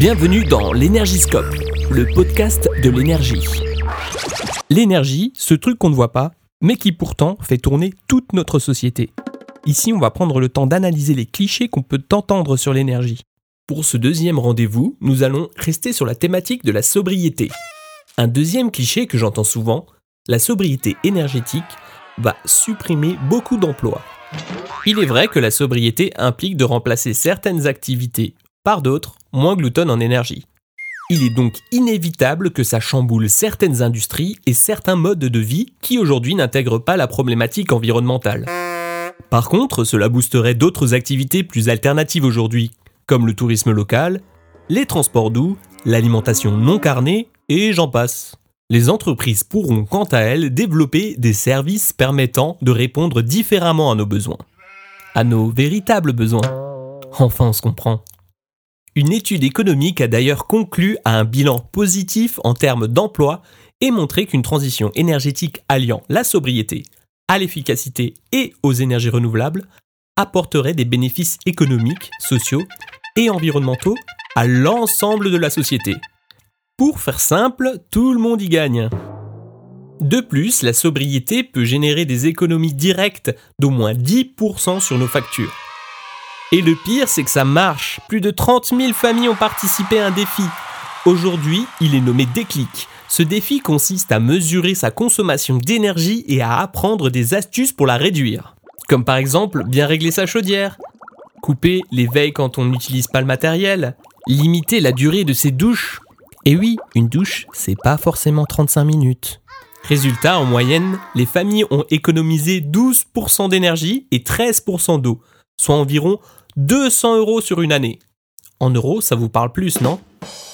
Bienvenue dans l'Énergiscope, le podcast de l'énergie. L'énergie, ce truc qu'on ne voit pas, mais qui pourtant fait tourner toute notre société. Ici, on va prendre le temps d'analyser les clichés qu'on peut entendre sur l'énergie. Pour ce deuxième rendez-vous, nous allons rester sur la thématique de la sobriété. Un deuxième cliché que j'entends souvent, la sobriété énergétique, va supprimer beaucoup d'emplois. Il est vrai que la sobriété implique de remplacer certaines activités par d'autres moins gloutonnes en énergie. Il est donc inévitable que ça chamboule certaines industries et certains modes de vie qui aujourd'hui n'intègrent pas la problématique environnementale. Par contre, cela boosterait d'autres activités plus alternatives aujourd'hui, comme le tourisme local, les transports doux, l'alimentation non carnée, et j'en passe. Les entreprises pourront quant à elles développer des services permettant de répondre différemment à nos besoins. À nos véritables besoins. Enfin, on se comprend. Une étude économique a d'ailleurs conclu à un bilan positif en termes d'emploi et montré qu'une transition énergétique alliant la sobriété à l'efficacité et aux énergies renouvelables apporterait des bénéfices économiques, sociaux et environnementaux à l'ensemble de la société. Pour faire simple, tout le monde y gagne. De plus, la sobriété peut générer des économies directes d'au moins 10% sur nos factures. Et le pire, c'est que ça marche. Plus de 30 000 familles ont participé à un défi. Aujourd'hui, il est nommé Déclic. Ce défi consiste à mesurer sa consommation d'énergie et à apprendre des astuces pour la réduire. Comme par exemple, bien régler sa chaudière, couper les veilles quand on n'utilise pas le matériel, limiter la durée de ses douches et oui, une douche, c'est pas forcément 35 minutes. Résultat, en moyenne, les familles ont économisé 12% d'énergie et 13% d'eau, soit environ 200 euros sur une année. En euros, ça vous parle plus, non?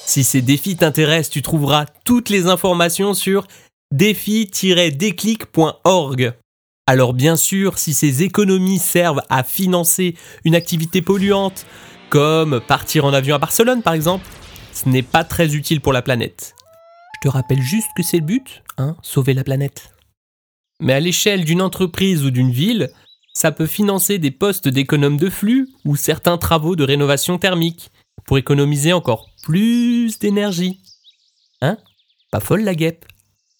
Si ces défis t'intéressent, tu trouveras toutes les informations sur défi-déclic.org. Alors bien sûr, si ces économies servent à financer une activité polluante, comme partir en avion à Barcelone par exemple, ce n'est pas très utile pour la planète. Je te rappelle juste que c'est le but, hein, sauver la planète. Mais à l'échelle d'une entreprise ou d'une ville, ça peut financer des postes d'économes de flux ou certains travaux de rénovation thermique pour économiser encore plus d'énergie. Hein? Pas folle la guêpe?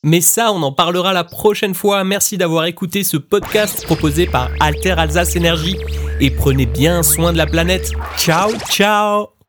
Mais ça, on en parlera la prochaine fois. Merci d'avoir écouté ce podcast proposé par Alter Alsace Énergie et prenez bien soin de la planète. Ciao, ciao